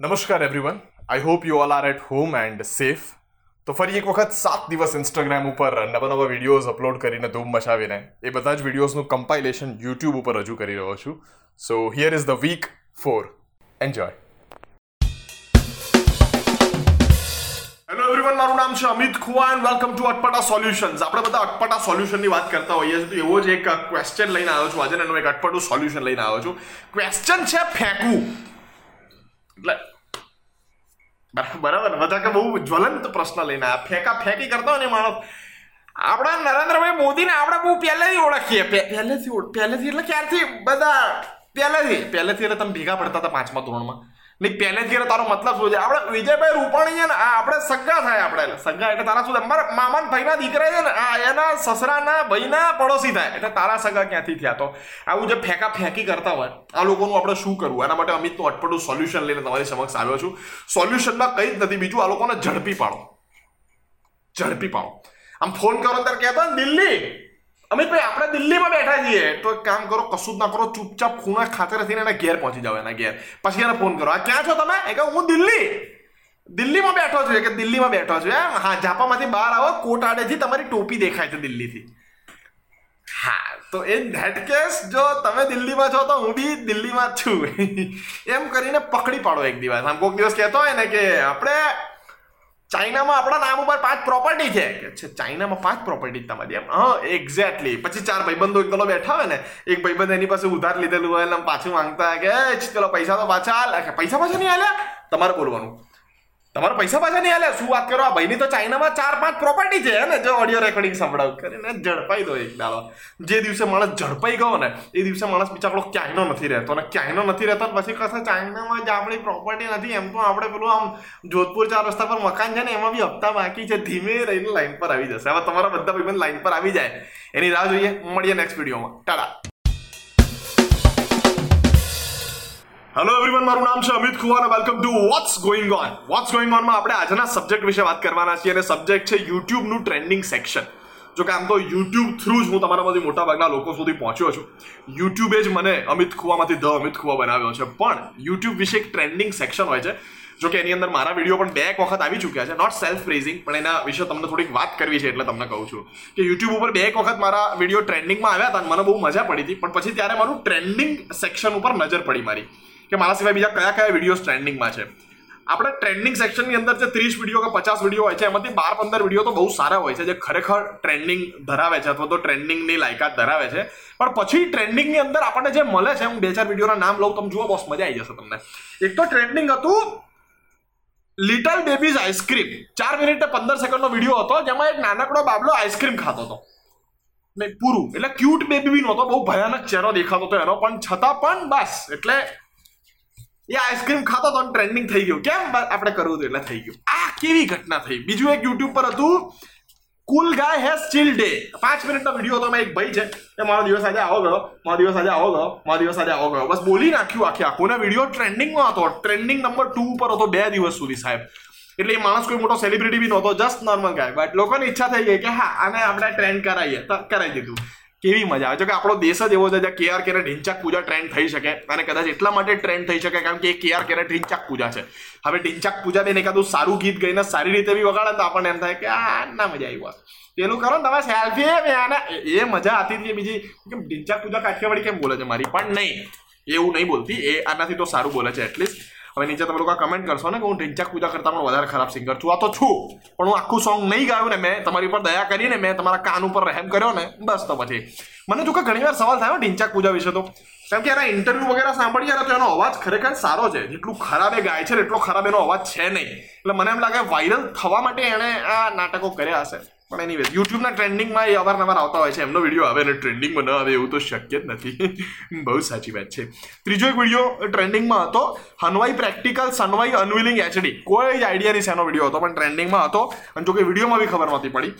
નમસ્કાર everyone I hope you all are at home and safe તો ફરી એક વખત સાત દિવસ ઇન્સ્ટાગ્રામ ઉપર નવા નવા વિડીયોઝ અપલોડ કરીને ધૂમ મચાવીને એ બધા જ વિડીયોઝનું કમ્પાઇલેશન યુટ્યુબ ઉપર રજૂ કરી રહ્યો છું. So here is the week for enjoy hello everyone મારું નામ છે Amit Khuva and welcome to Atpata solutions આપણે બધા અટપટા સોલ્યુશનની વાત કરતા હોઈએ છીએ. એવો જ એક ક્વેશ્ચન લઈને આવ્યો છું. આજે એનું એક અટપટું સોલ્યુશન લઈને આવ્યો છું. ક્વેશ્ચન છે ફેંકવું. એટલે બરા- બરાબર, બધા કે બહુ જ્વલંત પ્રશ્ન લઈને આ ફેંકા ફેંકી કરતો ને માણસ. આપણા નરેન્દ્રભાઈ મોદીને આપણે બહુ પહેલેથી ઓળખીએ. પહેલેથી પહેલેથી એટલે ક્યારથી? બધા પહેલેથી. પહેલેથી એટલે તમે ભેગા પડતા હતા પાંચમા ધોરણમાં. નહીં, પહેલેથી એટલે તારો મતલબ શું છે? આપણે વિજયભાઈ રૂપાણી છે ને, આ આપણે સગા થાય આપણે. સગા એટલે તારા શું? મારા મામાના ભાઈના દીકરા છે ને, આ એના સસરાના ભાઈના પડોશી થાય. એટલે તારા સગા ક્યાંથી થયા તો? આવું જે ફેંકા ફેંકી કરતા હોય, આ લોકોનું આપણે શું કરવું? એના માટે અમિતનું અટપટું સોલ્યુશન લઈને તમારી સમક્ષ આવ્યો છું. સોલ્યુશનમાં કંઈ જ નથી, બીજું આ લોકોને ઝડપી પાડો. ઝડપી પાડો. આમ ફોન કરો ત્યારે કહેતો ને, દિલ્હી અમિતભાઈ આપણે દિલ્હીમાં બેઠા છીએ. તો એક કામ કરો કશું જ ના કરો, ચૂપચાપ ખૂણા ખાતે રહીને એના ઘેર પહોંચી જાવ એના ઘેર. પછી એને ફોન કરો. આ ક્યાં છો તમે? એ કે હું દિલ્હી. દિલ્હીમાં બેઠો છું. કે દિલ્હીમાં બેઠો છું. એમ? હા, જાપામાંથી બહાર આવો, કોટ આડેથી તમારી ટોપી દેખાય છે દિલ્હીથી. હા, તો એ ધેટ કેસ જો તમે દિલ્હીમાં છો તો હું બી દિલ્હીમાં છું. એમ કરીને પકડી પાડો એક દિવસ. આમ કોઈક દિવસ કહેતો હોય ને કે, આપણે ચાઇનામાં આપણા નામ ઉપર પાંચ પ્રોપર્ટી છે. કે ચાઇનામાં પાંચ પ્રોપર્ટી તમારી એમ? હા એક્ઝેક્ટલી પછી ચાર ભાઈબંધો એક પેલો બેઠા હોય ને, એક ભાઈબંધ એની પાસે ઉધાર લીધેલું હોય એટલે પાછું માંગતા કે ચલો, પૈસા તો પાછા હાલ." કે પૈસા પાછા નહીં હાલ્યા તમારે બોલવાનું. તમારે પૈસા પાછા નહીં આલ્યા? શું વાત કરો? આ ભાઈની તો ચાઇનામાં ચાર પાંચ પ્રોપર્ટી છે ને? જો ઓડિયો રેકોર્ડિંગ સંભળાવ. કરીને ઝડપાઈ દો એક દાડો. જે દિવસે માણસ ઝડપાઈ ગયો ને, એ દિવસે માણસ બિચારો ક્યાંયનો નથી રહેતો અને ક્યાંયનો નથી રહેતો પછી કશે ચાઇનામાં જ આપણી પ્રોપર્ટી નથી. એમ તો આપણે પેલું આમ જોધપુર ચાર રસ્તા પર મકાન છે ને, એમાં બી હપ્તા બાકી છે. ધીમે રહીને લાઈન પર આવી જશે. હવે તમારા બધા ભાઈબંધ લાઈન પર આવી જાય. એની રાહ જોઈએ. મળીએ નેક્સ્ટ વિડીયોમાં ટાટા. હેલો એવરીવન મારું નામ છે અમિત ખુવા અને welcome to what's going on what's going ઓનમાં આપણે આજના સબ્જેક્ટ વિશે વાત કરવાના છીએ અને સબ્જેક્ટ છે યુટ્યુબનું ટ્રેન્ડિંગ સેક્શન જો કે આમ તો યુટ્યુબ થ્રુ જ હું તમારામાંથી મોટાભાગના લોકો સુધી પહોંચ્યો છું. યુટ્યુબે જ મને અમિત ખુવામાંથી ધ અમિત ખુવા બનાવ્યો છે. પણ યુટ્યુબ વિશે એક ટ્રેન્ડિંગ સેક્શન હોય છે. જો કે એની અંદર મારા વીડિયો પણ બે એક વખત આવી ચૂક્યા છે. નોટ સેલ્ફ પ્રેઝિંગ પણ એના વિશે તમને થોડીક વાત કરવી છે એટલે તમને કહું છું કે યુટ્યુબ ઉપર બે એક વખત મારા વીડિયો ટ્રેન્ડિંગમાં આવ્યા હતા મને બહુ મજા પડી હતી. પણ પછી ત્યારે મારું ટ્રેન્ડિંગ સેક્શન ઉપર નજર પડી મારી. કે મારા સિવાય બીજા કયા કયા વિડીયોઝ ટ્રેન્ડિંગમાં છે. આપણે ટ્રેન્ડિંગ સેક્શનની અંદર જે ત્રીસ વીડિયો કે પચાસ વીડિયો હોય છે, એમાંથી બાર પંદર વીડિયો તો બહુ સારા હોય છે, જે ખરેખર ટ્રેન્ડિંગ ધરાવે છે અથવા તો ટ્રેન્ડિંગની લાયકાત ધરાવે છે. પણ પછી ટ્રેન્ડિંગની અંદર આપણને જે મળે છે, હું બે ચાર વિડીયોના નામ લઉં, તમે જુઓ બોસ મજા આવી જશે તમને. એક તો ટ્રેન્ડિંગ હતું લિટલ બેબીઝ આઈસ્ક્રીમ ચાર મિનિટ પંદર સેકન્ડનો વીડિયો હતો, જેમાં એક નાનકડો બાબલો આઈસ્ક્રીમ ખાતો હતો. પૂરું. એટલે ક્યુટ બેબી બી નહોતો, બહુ ભયાનક ચહેરો દેખાતો હતો એનો. પણ છતાં પણ બસ, એટલે એ આઈસ્ક્રીમ ખાતો તો ટ્રેન્ડિંગ થઈ ગયું. કેમ? આપણે કરવું હતું એટલે થઈ ગયું. આ કેવી ઘટના થઈ? બીજું એક યુટ્યુબ પર હતું. Cool guy has still day પાંચ મિનિટનો વીડિયો હતો એક ભાઈ છે. એ મારો દિવસ આજે આવો ગયો. મારો દિવસ આજે આવો ગયો. મારો દિવસ આજે આવો ગયો. બસ બોલી નાખ્યું આખી આખું. વીડિયો ટ્રેન્ડિંગમાં હતો. ટ્રેન્ડિંગ નંબર ટુ ઉપર હતો બે દિવસ સુધી, સાહેબ. એટલે એ માણસ કોઈ મોટો સેલિબ્રિટી બી નહોતો જસ્ટ નોર્મલ ગાય બટ લોકોની ઈચ્છા થઈ ગઈ કે હા, આને આપણે ટ્રેન્ડ કરાવીએ. કરાવી દીધું. કેવી મજા આવે. છે કે આપણો દેશ જ એવો છે જ્યાં કેઆર કેરે ઢીંચાક પૂજા ટ્રેન્ડ થઈ શકે અને કદાચ એટલા માટે ટ્રેન્ડ થઈ શકે કારણ કે એ કેઆર કેરે ઢીંચાક પૂજા છે. હવે ઢીંચાક પૂજા બેન એકાદું સારું ગીત ગઈને સારી રીતે બી વગાડે તો આપણને એમ થાય કે આ ના મજા આવી વાત પેલું કરો ને તમે સેલ્ફી એ મજા આતી હતી બીજી. કેમ ઢીંચાક પૂજા કાઠિયાવાડી કેમ બોલે છે? મારી પણ નહીં. એવું નહીં બોલતી. એ આનાથી તો સારું બોલે છે એટલીસ્ટ હવે નીચે તમે લોકો કમેન્ટ કરશો ને કે હું ઢીંચાક પૂજા કરતા પણ વધારે ખરાબ સિંગર છું. આ તો છું, પણ હું આખું સોંગ નહીં ગાયું ને મેં તમારી ઉપર દયા કરીને મેં તમારા કાન ઉપર રહેમ કર્યો ને, બસ તો પછી. મને જો કે ઘણી વાર સવાલ થાય હો ઢીંચાક પૂજા વિશે તો. કેમ કે એના ઇન્ટરવ્યુ વગેરે સાંભળીએ ને તો એનો અવાજ ખરેખર સારો છે. જેટલું ખરાબ એ ગાય છે એટલો ખરાબ એનો અવાજ છે નહીં. એટલે મને એમ લાગે વાયરલ થવા માટે એણે આ નાટકો કર્યા હશે. પણ એની યુટ્યુબના ટ્રેન્ડિંગમાં એ અવારનવાર આવતા હોય છે. એમનો વીડિયો આવે અને ટ્રેન્ડિંગમાં ન આવે એવું તો શક્ય જ નથી. બહુ સાચી વાત છે. ત્રીજો એક વીડિયો ટ્રેન્ડિંગમાં હતો, હનવાઈ પ્રેક્ટિકલ સનવાઈ અનવિલિંગ એચડી. કોઈ જ આઈડિયા નહીં શેનો વીડિયો હતો, પણ ટ્રેન્ડિંગમાં હતો. અને જો કે વિડીયોમાં બી ખબર નહોતી પડી.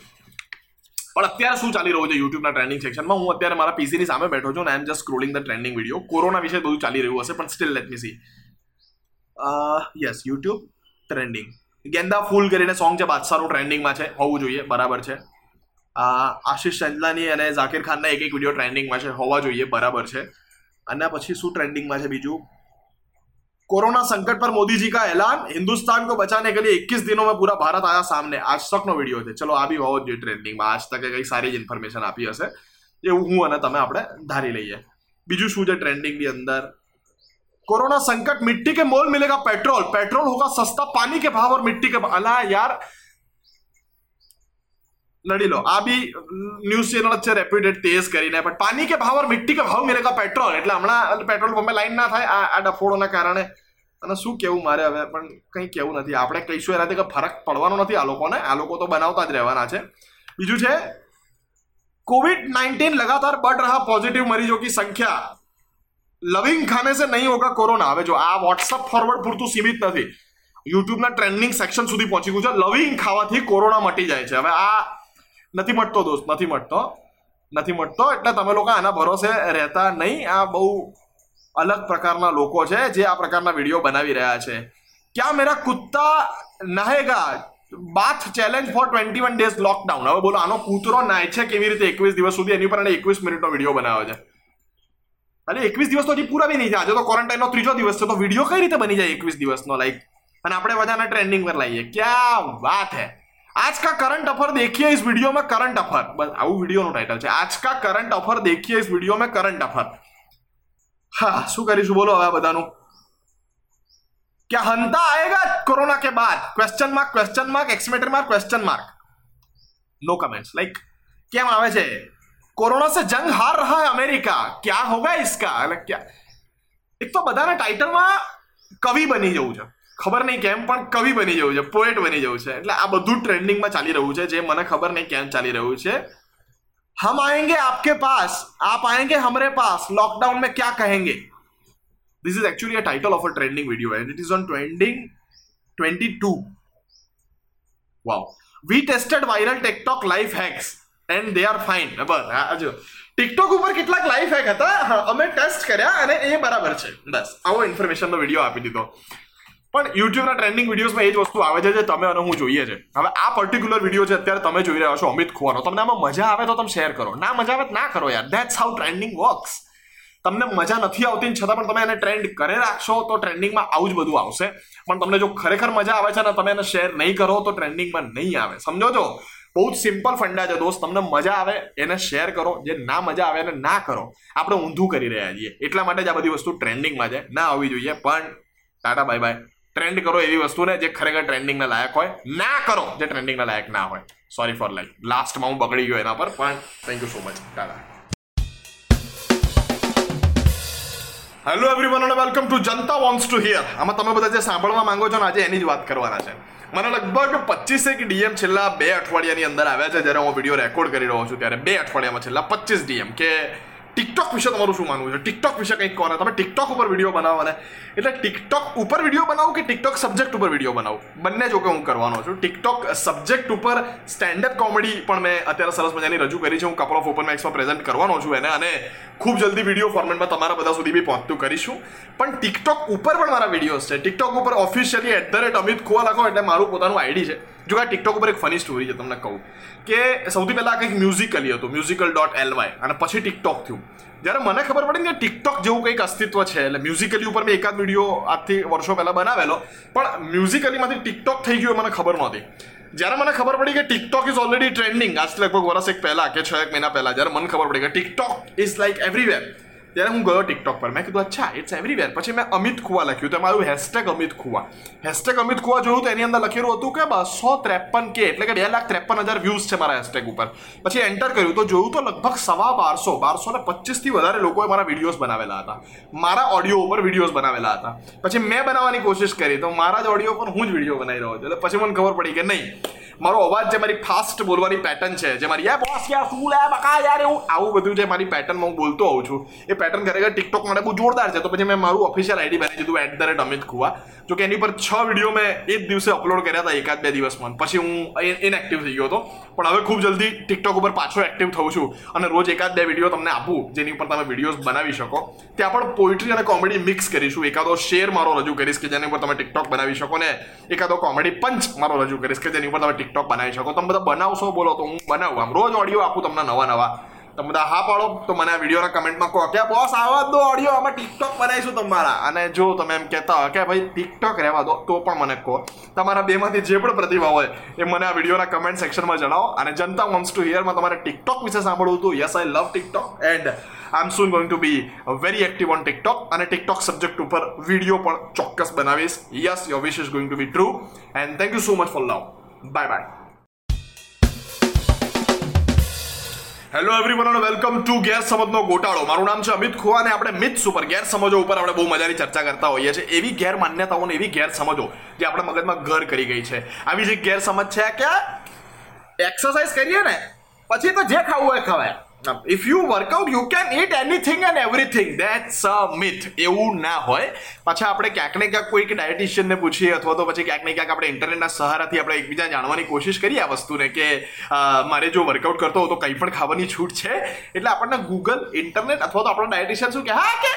પણ અત્યારે શું ચાલી રહ્યું છે યુટ્યુબના ટ્રેન્ડિંગ સેક્શનમાં? હું અત્યારે મારા પીસીની સામે બેઠો છું અને I am just scrolling the trending video corona વિશે બધું ચાલી રહ્યું હશે, પણ still let me see yes YouTube trending ગેંદા Phool કરીને સોંગ છે બાદશાહનું ટ્રેન્ડિંગમાં છે હોવું જોઈએ બરાબર છે આ આશિષ ચંદલાની અને ઝાકિર ખાનના એક એક વિડીયો ટ્રેન્ડિંગમાં છે હોવા જોઈએ બરાબર છે અને પછી શું ટ્રેન્ડિંગમાં છે બીજું कोरोना संकट पर मोदी जी का ऐलान हिंदुस्तान को बचाने के लिए 21 दिनों में पूरा भारत आया सामने आज તકનો વિડીયો છે ચલો આ બી હોવો જ જોઈએ ટ્રેન્ડિંગમાં આજ તકે કઈ સારી જ ઇન્ફોર્મેશન આપી હશે એવું હું અને તમે આપણે ધારી લઈએ બીજું શું છે ટ્રેન્ડિંગની અંદર कोरोना संकट मिट्टी के मोल मिलेगा पेट्रोल पेट्रोल होगा सस्ता पानी के भाव और मिट्टी के भाव अला यार लड़ी लो આ બી ન્યૂઝ ચેનલ છે રેપ્યુટેડ તેજ કરીને પણ પાણી કે ભાવ और मिट्टी के भाव मिलेगा पेट्रोल એટલે હમણાં પેટ્રોલ પંપે લાઈન ના થાય આ આ ડફોડોના કારણે અને શું કેવું મારે હવે પણ કંઈ કેવું નથી આપણે કહીશું એનાથી કંઈ ફરક પડવાનો નથી આ લોકોને આ લોકો તો બનાવતા જ રહેવાના છે બીજું છે कोविड 19 लगातार बढ़ रहा पॉजिटिव मरीजों की संख्या લવિંગ ખાને સે નહીં હોગા કોરોના. હવે જો આ વોટ્સઅપ ફોરવર્ડ પૂરતું સીમિત નથી. યુટ્યુબના ટ્રેન્ડિંગ સેક્શન સુધી પહોંચી ગયું છે. લવિંગ ખાવાથી કોરોના મટી જાય છે. હવે આ નથી મટતો દોસ્ત, નથી મટતો. નથી મટતો, એટલે તમે લોકો આના ભરોસે રહેતા નહીં. આ બહુ અલગ પ્રકારના લોકો છે જે આ પ્રકારના વીડિયો બનાવી રહ્યા છે. ક્યાં મેરા કુત્તા નહેગા? Bath challenge for twenty one days lockdown હવે બોલો, આનો કૂતરો નાય છે કેવી રીતે એકવીસ દિવસ સુધી? એની પર એને એકવીસ મિનિટનો વીડિયો બનાવ્યો છે. અરે એકવીસ દિવસ તો હજી પૂરા બી નહીં થયા આજે તો ક્વોરન્ટાઇનનો ત્રીજો દિવસ છે તો વિડીયો કઈ રીતે બની જાય એકવીસ દિવસનો લાઈક અને આપણે બધાને ટ્રેન્ડિંગ પર લાવીએ ક્યાં વાત હે आज का करंट अफर देखिए इस वीडियो में करंट अफर बस આવું વિડીયોનું ટાઇટલ છે આજ કા કરંટ અફર देखिए इस वीडियो में करंट अफर હા શું કરીશું બોલો હવે આ બધાનું क्या हंता आएगा कोरोना के बाद question mark question mark एक्समेटर mark question mark no comments like કેમ આવે છે કોરોના સે જંગ હાર રહા है અમેરિકા क्या होगा इसका એટલે क्या એક તો બધાના ટાઇટલમાં કવિ બની જવું છે ખબર નહીં કેમ પણ કવિ બની જવું છે પોએટ બની જવું છે એટલે આ બધું ટ્રેન્ડિંગમાં ચાલી રહ્યું છે જે મને ખબર નહીં કેમ ચાલી રહ્યું છે हम आएंगे आपके पास आप आएंगे हमारे पास लॉकडाउन में क्या कहेंगे this is actually a title of a trending video and it is on trending 22 wow we tested viral TikTok life hacks and they are fine બસ. જો ટિકટોક ઉપર કેટલાક લાઈફ હેક હતા. અમે ટેસ્ટ કર્યા અને એ બરાબર છે. બસ. આવો ઇન્ફોર્મેશનનો વીડિયો આપી દીધો. પણ યુટ્યુબના ટ્રેન્ડિંગ વિડીયોઝમાં એ જ વસ્તુ આવે છે જે તમે અને હું જોઈએ છે. હવે આ પર્ટિક્યુલર વીડિયો છે અત્યારે તમે જોઈ રહ્યા છો અમિત ખુવાનો. તમને આમાં મજા આવે તો તમે શેર કરો. ના મજા આવે ના કરો યાર. ધેટ્સ હાઉ ટ્રેન્ડિંગ વર્ક્સ તમને મજા નથી આવતી છતાં પણ તમે એને ટ્રેન્ડ કરે રાખશો તો ટ્રેન્ડિંગમાં આવું જ બધું આવશે. પણ તમને જો ખરેખર મજા આવે છે ને તમે એને શેર નહીં કરો તો ટ્રેન્ડિંગમાં નહીં આવે. સમજો છો? બહુ જ સિમ્પલ ફંડા છે દોસ્ત. તમને મજા આવે, એને શેર કરો. જે ના મજા આવે, એને ના કરો. આપણે ઊંધું કરી રહ્યા છીએ. એટલા માટે જ આ બધી વસ્તુ ટ્રેન્ડિંગમાં છે. ના આવવી જોઈએ, પણ ટાટા બાય બાય ટ્રેન્ડ કરો એવી વસ્તુને જે ખરેખર ટ્રેન્ડિંગના લાયક હોય. ના કરો જે ટ્રેન્ડિંગના લાયક ના હોય. સોરી ફોર લાઈક લાસ્ટમાં હું બગડી ગયો એના પર, પણ થેન્ક યુ સો મચ ટાટા. હેલો એવરીવન અને welcome to Janata wants to hear આમાં તમે બધા જે સાંભળવા માંગો છો ને આજે એની જ વાત કરવાના છે. મને લગભગ પચીસેક ડીએમ છેલ્લા બે અઠવાડિયાની અંદર આવ્યા છે. જ્યારે હું વીડિયો રેકોર્ડ કરી રહ્યો છું ત્યારે બે અઠવાડિયામાં છેલ્લા પચીસ ડીએમ કે ટિકટોક વિશે તમારું શું માનવું છે? ટિકટોક વિશે કંઈક કહો તમે ટિકટોક ઉપર વીડિયો બનાવવાના એટલે ટિકટોક ઉપર વીડિયો બનાવું કે ટિકટોક સબ્જેક્ટ ઉપર વીડિયો બનાવું? બંને જોકે હું કરવાનો છું. ટિકટોક સબ્જેક્ટ ઉપર સ્ટેન્ડઅપ કોમેડી પણ મેં અત્યારે સરસ મજાની રજૂ કરી છે. હું કપલ ઓફ ઓપન મેક્સમાં પ્રેઝન્ટ કરવાનો છું એને અને ખૂબ જલ્દી વીડિયો ફોર્મેટમાં તમારા બધા સુધી બી પહોંચતું કરીશું. પણ ટિકટોક ઉપર પણ મારા વિડીયોઝ છે. ટિકટોક ઉપર officially at the rate Amit Khuva લખો એટલે મારું પોતાનું આઈડી છે. જો આ ટિકટોક ઉપર એક ફની સ્ટોરી છે, તમને કહું. કે સૌથી પહેલાં કંઈક મ્યુઝિકલી હતું મ્યુઝિકલ ડોટ એલ વાય અને પછી ટિકટોક થયું. જ્યારે મને ખબર પડી કે ટિકટોક જેવું કંઈક અસ્તિત્વ છે, એટલે મ્યુઝિકલી ઉપર મેં એકાદ વીડિયો આજથી વર્ષો પહેલાં બનાવેલો, પણ મ્યુઝિકલીમાંથી ટિકટોક થઈ ગયું મને ખબર નહોતી. જ્યારે મને ખબર પડી કે ટિકટોક ઇઝ ઓલરેડી ટ્રેન્ડિંગ આજથી લગભગ વર્ષ એક પહેલાં કે છ એક મહિના પહેલાં, જ્યારે મને ખબર પડી કે ટિકટોક ઇઝ લાઈક એવરીવેર ત્યારે હું ગયો ટિકટોક પર. મેં કીધું, અચ્છા ઇટ્સ એવરીવેર પછી મેં અમિત ખુવા લખ્યું. તો મારું હેશટેગ અમિત ખુવા. હેશટેગ અમિત ખુવા જોયું તો એની અંદર લખેલું હતું કે બસો ત્રેપન કે એટલે કે બે લાખ ત્રેપન હજાર વ્યૂઝ છે મારા હેશટેગ ઉપર. પછી એન્ટર કર્યું તો જોયું તો લગભગ સવા બારસો બારસો ને પચીસથી વધારે લોકોએ મારા વિડીયોઝ બનાવેલા હતા. મારા ઓડિયો ઉપર વિડીયોઝ બનાવેલા હતા. પછી મેં બનાવવાની કોશિશ કરી. તો મારા જ ઓડિયો પર હું જ વીડિયો બનાવી રહ્યો છું એટલે પછી મને ખબર પડી કે નહીં. મારો અવાજ જે મારી ફાસ્ટ બોલવાની પેટર્ન છે. જે મારી યા બોસ યાર શું લે? બકા યાર? એવું આવું બધું જે મારી પેટર્નમાં હું બોલતો આવું છું. એ પેટર્ન ખરેખર ટિકટોક માટે બહુ જોરદાર છે. તો પછી મેં મારું ઓફિશિયલ આઈડી બનાવી દીધું at the rate Amit Khuva જો કે એની પર છ વીડિયો મેં એ જ દિવસે અપલોડ કર્યા હતા, એકાદ બે દિવસમાં પછી હું ઇનએક્ટિવ થઈ ગયો હતો. પણ હવે ખૂબ જલ્દી ટિકટોક ઉપર પાછો એક્ટિવ થઉં છું. અને રોજ એકાદ બે વીડિયો તમને આપું, જેની ઉપર તમે વિડીયોઝ બનાવી શકો. ત્યાં પણ પોઇટ્રી અને કોમેડી મિક્સ કરીશું. એકાદો શેર મારો રજૂ કરીશ કે જેની ઉપર તમે ટિકટોક બનાવી શકો ને એકાદો કોમેડી પંચ મારો રજૂ કરીશ કે જેની ઉપર તમે ટિકટોક બનાવી શકો. તમે બધા બનાવશો, બોલો તો હું બનાવું. આમ રોજ ઓડિયો આપું તમને નવા નવા. તમે બધા હા પાડો, તો મને આ વિડીયોના કમેન્ટમાં કહો કે બોસ આવા દો ઓડિયો આમાં ટિકટોક બનાવીશું તમારા. અને જો તમે એમ કહેતા હો કે, ભાઈ ટિકટોક રહેવા દો, તો પણ મને કહો. તમારા બેમાંથી જે પણ પ્રતિભા હોય, એ મને આ વિડીયોના કમેન્ટ સેક્શનમાં જણાવો. અને જનતા વોન્ટ્સ ટુ હિયરમાં તમારે ટિકટોક વિશે સાંભળવું હતું. Yes I love TikTok and I am soon going to be very active on TikTok અને ટિકટોક સબ્જેક્ટ ઉપર વીડિયો પણ ચોક્કસ બનાવીશ. Yes your wish is going to be true and thank you so much for love bye bye hello everyone અને welcome to ગેરસમજનો ગોટાળો મારું નામ છે અમિત ખુવા અને આપણે મિથ્સ ઉપર ગેરસમજો ઉપર આપણે બહુ મજાની ચર્ચા કરતા હોઈએ છીએ. એવી ગેરમાન્યતાઓ ને એવી ગેરસમજો જે આપણા મગજમાં ઘર કરી ગઈ છે. આવી જે ગેરસમજ છે કે એક્સરસાઇઝ કરીએ ને, પછી તો જે ખાવું હોય ખવાય. If you workout you can eat anything and everything that's a myth એવું ના હોય. પાછા આપણે ક્યાંક ને ક્યાંક કોઈક ડાયટિશિયનને પૂછીએ અથવા તો પછી ક્યાંક ને ક્યાંક આપણે ઇન્ટરનેટના સહારાથી આપણે એકબીજા જાણવાની કોશિશ કરીએ આ વસ્તુને કે મારે જો વર્કઆઉટ કરતો હો તો કંઈ પણ ખાવાની છૂટ છે. એટલે આપણને ગૂગલ ઇન્ટરનેટ અથવા તો આપણો ડાયટિશિયન શું કે હા, કે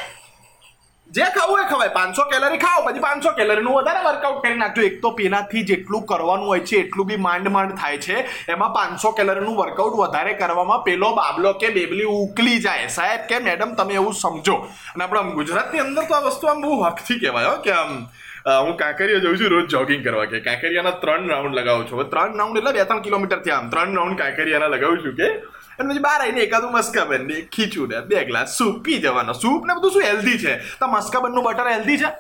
જે ખાવું એ ખવાય. પાંચસો કેલરી ખાઓ, પછી પાંચસો કેલરીનું વધારે વર્કઆઉટ કરી નાખજો એક તો પેલાથી જેટલું કરવાનું હોય છે, એટલું બી માંડ માંડ થાય છે. એમાં પાંચસો કેલરીનું વર્કઆઉટ વધારે કરવામાં પેલો બાબલો કે બેબલી ઉકલી જાય. સાહેબ કે મેડમ તમે એવું સમજો. અને આપણે આમ ગુજરાતની અંદર તો આ વસ્તુ આમ બહુ હકથી કહેવાય કે આમ હું કાંકરિયા જઉં છું રોજ જોગિંગ કરવા કે કાંકરિયાના ત્રણ રાઉન્ડ લગાવું છું. ત્રણ રાઉન્ડ એટલે બે ત્રણ કિલોમીટરથી આમ. ત્રણ રાઉન્ડ કાંકરિયાના લગાવું છું કે અને પછી બહાર આવીને એકાદું મસ્કાબન ને ખીચું ને બે ગ્લાસ સૂપ પી જવાનો. સૂપ ને બધું શું હેલ્ધી છે? તો મસ્કાબનનું બટર હેલ્ધી છે?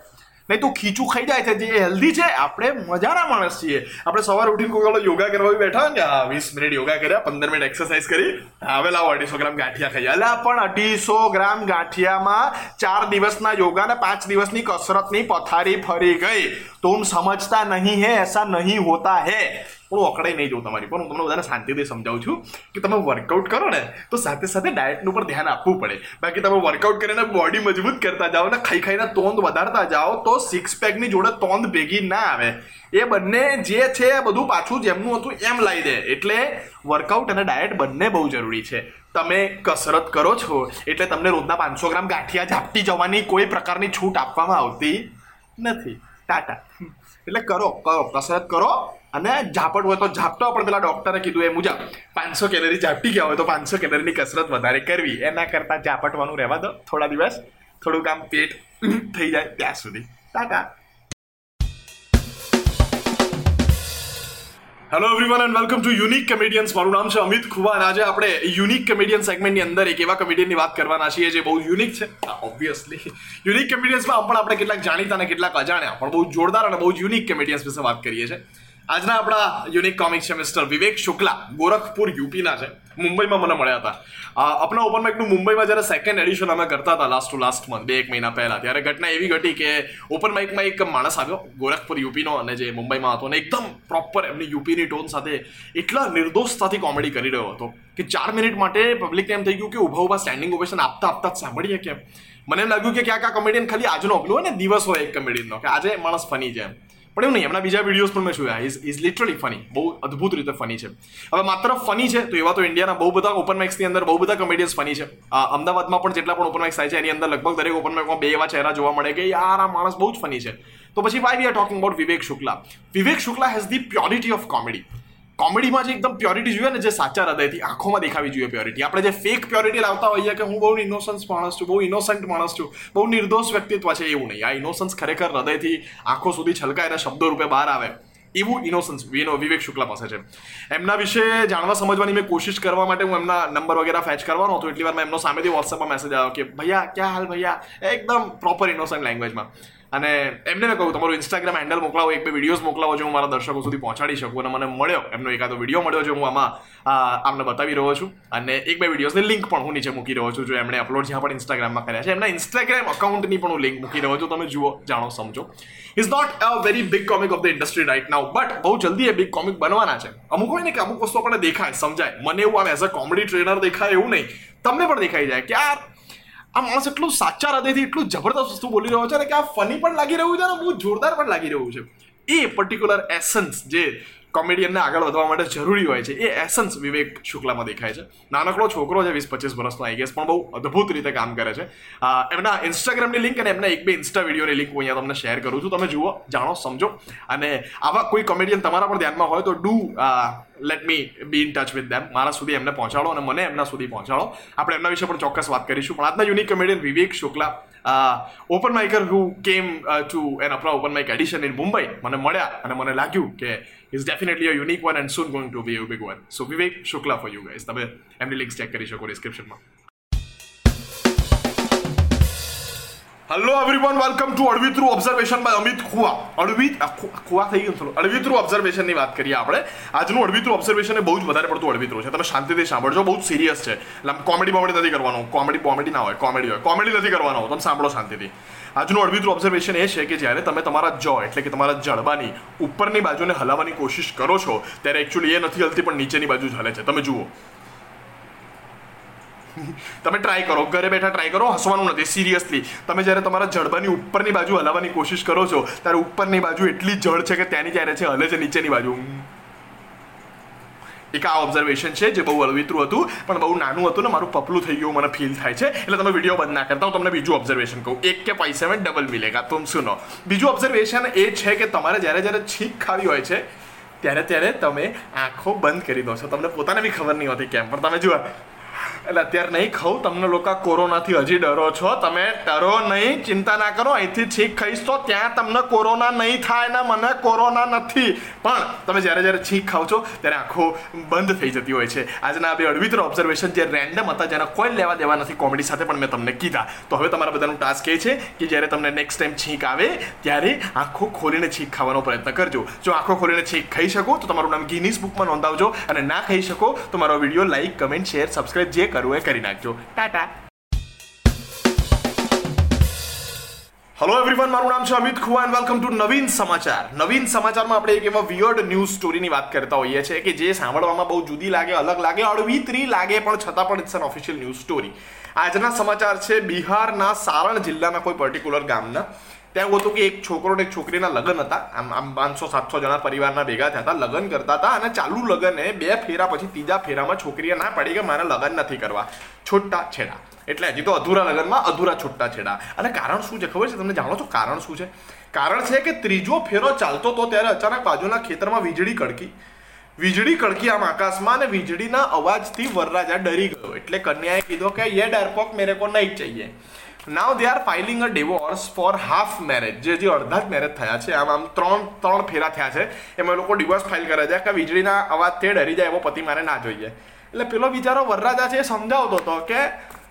નહીં તો ખીચું ખાઈ જાય છે જે હેલ્ધી છે? આપણે મજાના માણસ છીએ. આપણે સવારે ઉઠીને કોઈ યોગા કરવા બેઠા હોય ને હા, વીસ મિનિટ યોગા કર્યા, પંદર મિનિટ એક્સરસાઇઝ કરી, હવે લાવો અઢીસો ગ્રામ ગાંઠિયા ખાઈ અલા, પણ અઢીસો ગ્રામ ગાંઠિયામાં ચાર દિવસના યોગા ને પાંચ દિવસની કસરતની પથારી ફરી ગઈ. તુમ સમજતા નહીં હે, એસા નહીં હોતા હે. હું અકડાઈ નહીં જોઉં તમારી પણ હું તમને બધાને શાંતિથી સમજાવું છું કે તમે વર્કઆઉટ કરો ને, તો સાથે સાથે ડાયટનું પણ ધ્યાન આપવું પડે. બાકી તમે વર્કઆઉટ કરીને બોડી મજબૂત કરતા જાઓ ને, ખાઈ ખાઈને તોંદ વધારતા જાઓ, તો સિક્સ પેકની જોડે તોંદ ભેગી ના આવે. એ બંને જે છે બધું પાછું જેમનું હતું એમ લાવી દે. એટલે વર્કઆઉટ અને ડાયટ બંને બહુ જરૂરી છે. તમે કસરત કરો છો, એટલે તમને રોજના પાંચસો ગ્રામ ગાંઠિયા ઝાપટી જવાની કોઈ પ્રકારની છૂટ આપવામાં આવતી નથી. ટાટા. એટલે કરો કરો, કસરત કરો અને ઝાપટ હોય તો ઝાપટો, પણ પેલા ડોક્ટરે કીધું એ મુજબ, પાંચસો કેલરી ઝાપટી ગયા હોય તો પાંચસો કેલરીની કસરત વધારે કરવી. એના કરતાં ઝાપટવાનું રહેવા દો, થોડા દિવસ, થોડુંક આમ પેટ થઈ જાય ત્યાં સુધી. Tata. Hello everyone and welcome to unique comedians મારું નામ છે અમિત ખુવા આજે આપણે યુનિક કમેડિયન સેગમેન્ટની અંદર એક એવા કમેડિયનની વાત કરવાના છીએ જે બહુ યુનિક છે. ઓબ્વિયસલી યુનિક કમેડિયન્સમાં પણ આપણે કેટલાક જાણીતા અને કેટલાક અજાણ્યા, પણ બહુ જોરદાર અને બહુ યુનિક કમેડિયન્સ વિશે વાત કરીએ છીએ. આજના આપણા યુનિક કોમિક છે મિસ્ટર વિવેક શુક્લા, ગોરખપુર યુપીના છે. મુંબઈમાં મને મળ્યા હતા. આપણા ઓપન માઇકનું મુંબઈમાં જ્યારે સેકન્ડ એડિશન અમે કરતા હતા લાસ્ટ ટુ લાસ્ટ મંથ બે એક મહિના પહેલા, ત્યારે ઘટના એવી ઘટી કે ઓપન માઇકમાં એક માણસ આવ્યો, ગોરખપુર યુપીનો અને જે મુંબઈમાં હતો અને એકદમ પ્રોપર એમની યુપીની ટોન સાથે એટલા નિર્દોષતાથી કોમેડી કરી રહ્યો હતો કે ચાર મિનિટ માટે પબ્લિકને એમ થઈ ગયું કે ઊભા ઊભા સ્ટેન્ડિંગ ઓવેશન આપતા આપતા જ સાંભળીએ કેમ? મને એમ લાગ્યું કે ક્યાંક આ કોમેડિયન ખાલી આજનો પેલું હોય ને દિવસ હોય એક કોમેડિયનનો કે આજે માણસ ફની છે એમ. પણ એવું નહીં, એમના બીજા વિડીયોઝ પણ મેં જોયા. ઇઝ ઇઝ લિટરલી ફની બહુ અદ્ભુત રીતે ફની છે. હવે માત્ર ફની છે તો એવા તો ઇન્ડિયાના બહુ બધા ઓપન માઇક્સની અંદર બહુ બધા કોમેડિયન્સ ફની છે. અમદાવાદમાં પણ જેટલા પણ ઓપન માઇક્સ થાય છે, એની અંદર લગભગ દરેક ઓપન માઇકમાં બે એવા ચહેરા જોવા મળે કે, યાર, આ માણસ બહુ જ ફની છે. તો પછી why we are talking about Vivek Shukla Vivek Shukla has the purity of comedy કોમેડીમાં જે એકદમ પ્યોરિટી જોઈએ ને જે સાચા હૃદયથી આંખોમાં દેખાવી જોઈએ પ્યોરિટી આપણે જે ફેક પ્યોરિટી લાવતા હોઈએ કે હું બહુ ઇનોસન્સ માણસ છું, બહુ ઇનોસન્ટ માણસ છું, બહુ નિર્દોષ વ્યક્તિત્વ છે, એવું નહીં. આ ઇનોસન્સ ખરેખર હૃદયથી આંખો સુધી છલકાય અને શબ્દો રૂપે બહાર આવે, એવું ઇનોસન્સ વિવેક શુક્લા પાસે છે. એમના વિશે જાણવા સમજવાની મેં કોશિશ કરવા માટે હું એમના નંબર વગેરે ફેચ કરવાનો હતો. એટલી વાર મેં એમનો સામેથી વોટ્સએપમાં મેસેજ આવ્યો કે, ભૈયા, ક્યાં હાલ ભૈયા? એકદમ પ્રોપર ઇનોસન્ટ લેંગ્વેજમાં અને એમને મેં કહું તમારું ઇન્સ્ટાગ્રામ હેન્ડલ મોકલાવો, એક બે વિડીયોઝ મોકલાવો જો હું મારા દર્શકો સુધી પહોંચાડી શકું. અને મને મળ્યો, એમનો એકાદો વીડિયો મળ્યો છે હું આમાં આમને બતાવી રહ્યો છું. અને એક બે વિડીયોઝની લિંક પણ હું નીચે મૂકી રહ્યો છું, જો એમણે અપલોડ જ્યાં પણ ઇન્સ્ટાગ્રામમાં કર્યા છે. એમના ઇન્સ્ટાગ્રામ અકાઉન્ટની પણ હું લિંક મૂકી રહ્યો છું. તમે જુઓ, જાણો, સમજો. Is not a very big comic of the industry right now but બહુ જલ્દી એ બિગ કોમિક બનવાના છે. અમુક હોય ને કે અમુક વસ્તુ આપણને દેખાય, સમજાય. મને એવું આમ એઝ અ કોમેડી ટ્રેનર દેખાય એવું નહીં. તમને પણ દેખાઈ જાય કે આ આ માણસ એટલું સાચા હૃદયથી એટલું જબરદસ્ત વસ્તુ બોલી રહ્યો છે ને કે આ ફની પણ લાગી રહ્યું છે અને બહુ જોરદાર પણ લાગી રહ્યું છે. એ પર્ટિક્યુલર એસન્સ જે કોમેડિયનને આગળ વધવા માટે જરૂરી હોય છે, એ એસન્સ વિવેક શુક્લામાં દેખાય છે. નાનકડો છોકરો છે વીસ પચીસ વર્ષનો આઈ ગેસ પણ બહુ અદ્ભુત રીતે કામ કરે છે. એમના ઇન્સ્ટાગ્રામની લિંક અને એમના એક બે ઇન્સ્ટા વિડીયોની લિંક હું અહીંયા તમને શેર કરું છું. તમે જુઓ, જાણો, સમજો. અને આવા કોઈ કોમેડિયન તમારા પણ ધ્યાનમાં હોય તો do let me be in touch with them મારા સુધી એમને પહોંચાડો અને મને એમના સુધી પહોંચાડો. આપણે એમના વિશે પણ ચોક્કસ વાત કરીશું. પણ આજના unique comedian Vivek Shukla open micer who came to an Apara open mic edition in Mumbai મને મળ્યા અને મને લાગ્યું કે is definitely a unique one and soon going to be you big one so Vivek Shukla for you guys તમે એમની links check કરી શકો ડિસ્ક્રિપ્શનમાં hello everyone welcome to અડવી through observation by Amit Khuva અડવી Khuva થઈ ગયું થોડું. અડવી થ્રુ ઓબ્ઝર્વેશનની વાત કરીએ આપણે. આજનું અડવી થ્રુ ઓબ્ઝર્વેશન એ બહુ જ વધારે પડતું અડવી થ્રુ છે. તમે શાંતિથી સાંભળજો, બહુ સિરિયસ છે. એટલે કોમેડી બોમેડી નથી કરવાનું. કોમેડી કોમેડી ના હોય કોમેડી હોય. કોમેડી નથી કરવાનો. તમે સાંભળો શાંતિથી. આજનું અડવી થ્રુ ઓબ્ઝર્વેશન એ છે કે જ્યારે તમે તમારા જો એટલે કે તમારા જડબાની ઉપરની બાજુને હલાવવાની કોશિશ કરો છો, ત્યારે એકચ્યુઅલી એ નથી હલતી, પણ નીચેની બાજુ જ હલે છે. તમે જુઓ. તમે ટ્રાય કરો, ઘરે બેઠા ટ્રાય કરો, હસવાનું નથી સિરિયસલી તમે જ્યારે તમારા જડબાની ઉપરની બાજુ હલાવવાની કોશિશ કરો છો, ત્યારે ઉપરની બાજુ એટલી જળ છે કે ત્યાંની ત્યારે છે, હલે છે નીચેની બાજુ. એક આ ઓબ્ઝર્વેશન છે, જે બહુ અલવિતરું હતું, પણ બહુ નાનું હતું ને, મારું પપલું થઈ ગયું, મને ફીલ થાય છે. એટલે તમે વીડિયો બંધ ના કરતા, હું તમને બીજું ઓબ્ઝર્વેશન કહું. એક કે પૈસા મેં ડબલ મિલેગા, તુમ સુનો. બીજું ઓબ્ઝર્વેશન એ છે કે તમારે જ્યારે જ્યારે છીક ખાવી હોય છે, ત્યારે ત્યારે તમે આંખો બંધ કરી દો છો. તમને પોતાને બી ખબર નહીં હોતી કેમ, પણ તમે જુઓ. એટલે અત્યારે નહીં ખાઉં, તમને લોકો કોરોનાથી હજી ડરો છો. તમે ડરો નહીં, ચિંતા ના કરો, અહીંથી છીંક ખાઈશ તો ત્યાં તમને કોરોના નહીં થાય ને મને કોરોના નથી. પણ તમે જ્યારે જ્યારે છીક ખાવ છો, ત્યારે આંખો બંધ થઈ જતી હોય છે. આજના બે અડવિત્ર ઓબ્ઝર્વેશન જે રેન્ડમ હતા, જેના કોઈ લેવા દેવા નથી કોમેડી સાથે, પણ મેં તમને કીધા. તો હવે તમારા બધાનું ટાસ્ક એ છે કે જ્યારે તમને નેક્સ્ટ ટાઈમ છીંક આવે, ત્યારે આંખો ખોલીને છીંક ખાવાનો પ્રયત્ન કરજો. જો આંખો ખોલીને છીક ખાઈ શકો, તો તમારું નામ ગિનીસ બુકમાં નોંધાવજો. અને ના ખાઈ શકો, તો મારો video like comment share subscribe જે કરવું એ કરી નાખજો. ટાટા. હેલો એવરીવન મારું નામ છે Amit Khuva and welcome to નવીન સમાચાર. નવીન સમાચારમાં આપણે એક એવા વિયર્ડ ન્યૂઝ સ્ટોરીની વાત કરતા હોઈએ છીએ કે જે સાંભળવામાં બહુ જુદી લાગે, અલગ લાગે, અળવીતરી લાગે, પણ છતાં પણ it's an official news story આજના સમાચાર છે બિહારના સારણ જિલ્લાના કોઈ પર્ટિક્યુલર ગામના. ત્યાં હતું કે એક છોકરો એક છોકરીના લગ્ન હતા. આમ આમ પાંચસો, સાતસો જણા પરિવારના ભેગા થયા હતા, લગ્ન કરતા હતા અને ચાલુ લગ્ને બે ફેરા પછી ત્રીજા ફેરામાં છોકરીએ ના પાડી કે મારે લગ્ન નથી કરવા. છોટા છેડા. એટલે હજી તો અધૂરા લગ્નમાં અધૂરા છૂટા છેડા. અને કારણ શું છે ખબર છે? તમને જાણો છો કારણ શું છે? કારણ છે કે ત્રીજો ફેરો ચાલતો હતો ત્યારે અચાનક બાજુના ખેતરમાં વીજળી કડકી. વીજળી કડકી આમ આકાશમાં અને વીજળીના અવાજથી વરરાજા ડરી ગયો. એટલે કન્યાએ કીધો કે, યે ડરપોક મેરે કો નહીં ચાહીએ now they are filing a divorce for half marriage જે જે અડધા જ મેરેજ થયા છે. આમ આમ ત્રણ ત્રણ ફેરા થયા છે. એમાં લોકો ડિવોર્સ ફાઇલ કરે છે. કે વીજળીના અવાજથી ડરી જાય એવો પતિ મારે ના જોઈએ. એટલે પેલો બિચારો વરરાજા છે એ સમજાવતો હતો કે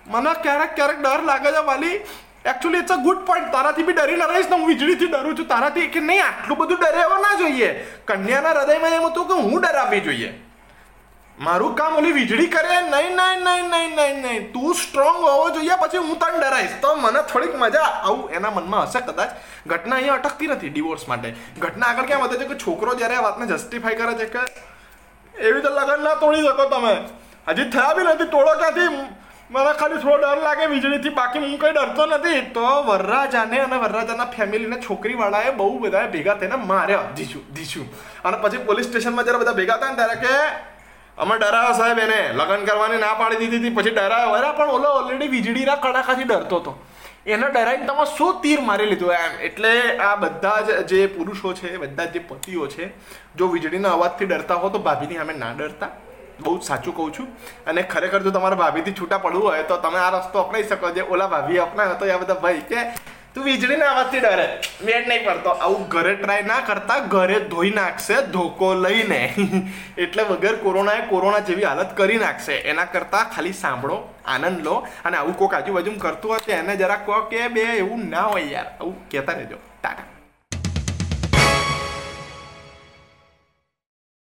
મને ક્યારેક ક્યારેક ડર લાગે છે વાલી. Actually it's a good point તારાથી બી ડરી ન રહીશ ને હું વીજળીથી ડરું છું. તારાથી કે નહીં, આટલું બધું ડરે ના જોઈએ. કન્યાના હૃદયમાં એમ હતું કે હું ડરાવી જોઈએ. મારું કામ ઓલી વીજળી કરે, નહીં નહીં નહીં નહીં નહીં નહીં. તું સ્ટ્રોંગ હોવો જોઈએ, પછી હું તને ડરાઈશ. તો મને થોડીક મજા આવું. એના મનમાં હશે કદાચ. ઘટના અહીંયા અટકતી નથી ડિવોર્સ માટે. ઘટના આગળ ક્યાં વધે છે કે છોકરો જ્યારે આ વાતને જસ્ટિફાઈ કરે છે કે એવી તો લગન ના તોડી શકો તમે. હજી થયા બી નથી. તોડો ક્યાંથી? મને ખાલી થોડો ડર લાગે વીજળીથી. બાકી હું કંઈ ડરતો નથી. તો વરરાજાને અને વરરાજાના ફેમિલીને છોકરીવાળાએ બહુ બધા ભેગા થઈને માર્યા. ધીશું ધીશું અને પછી પોલીસ સ્ટેશનમાં જ્યારે બધા ભેગા થાય ને ત્યારે કે અમે ડરાયો સાહેબ એને. લગ્ન કરવાની ના પાડી દીધી હતી, પછી ડરાયો. અરે, પણ ઓલો ઓલરેડી વીજળીના કડાકાથી ડરતો હતો. એને ડરાઈને તમે શું તીર મારી લીધું? એમ. એટલે આ બધા જ જે પુરુષો છે, બધા જે પતિઓ છે, જો વીજળીના અવાજથી ડરતા હો તો ભાભીની અમે ના ડરતા. બહુ જ સાચું કહું છું. અને ખરેખર જો તમારે ભાભીથી છૂટા પડવું હોય તો તમે આ રસ્તો અપનાવી શકો. જે ઓલા ભાભી અપનાવ્યો તો એ બધા ભાઈ કે તું વીજળીના અવાજથી ડરે. મેળ નહીં પડતો. આવું ઘરે ટ્રાય ના કરતા ઘરે ધોઈ નાખશે, ધોકો લઈને. એટલે વગર કોરોનાએ કોરોના જેવી હાલત કરી નાખશે. એના કરતાં ખાલી સાંભળો, આનંદ લો અને આવું કોઈક આજુબાજુ કરતું હોય એને જરા કહો કે બે, એવું ના હોય યાર. આવું કહેતા રહેજો. ટાટા.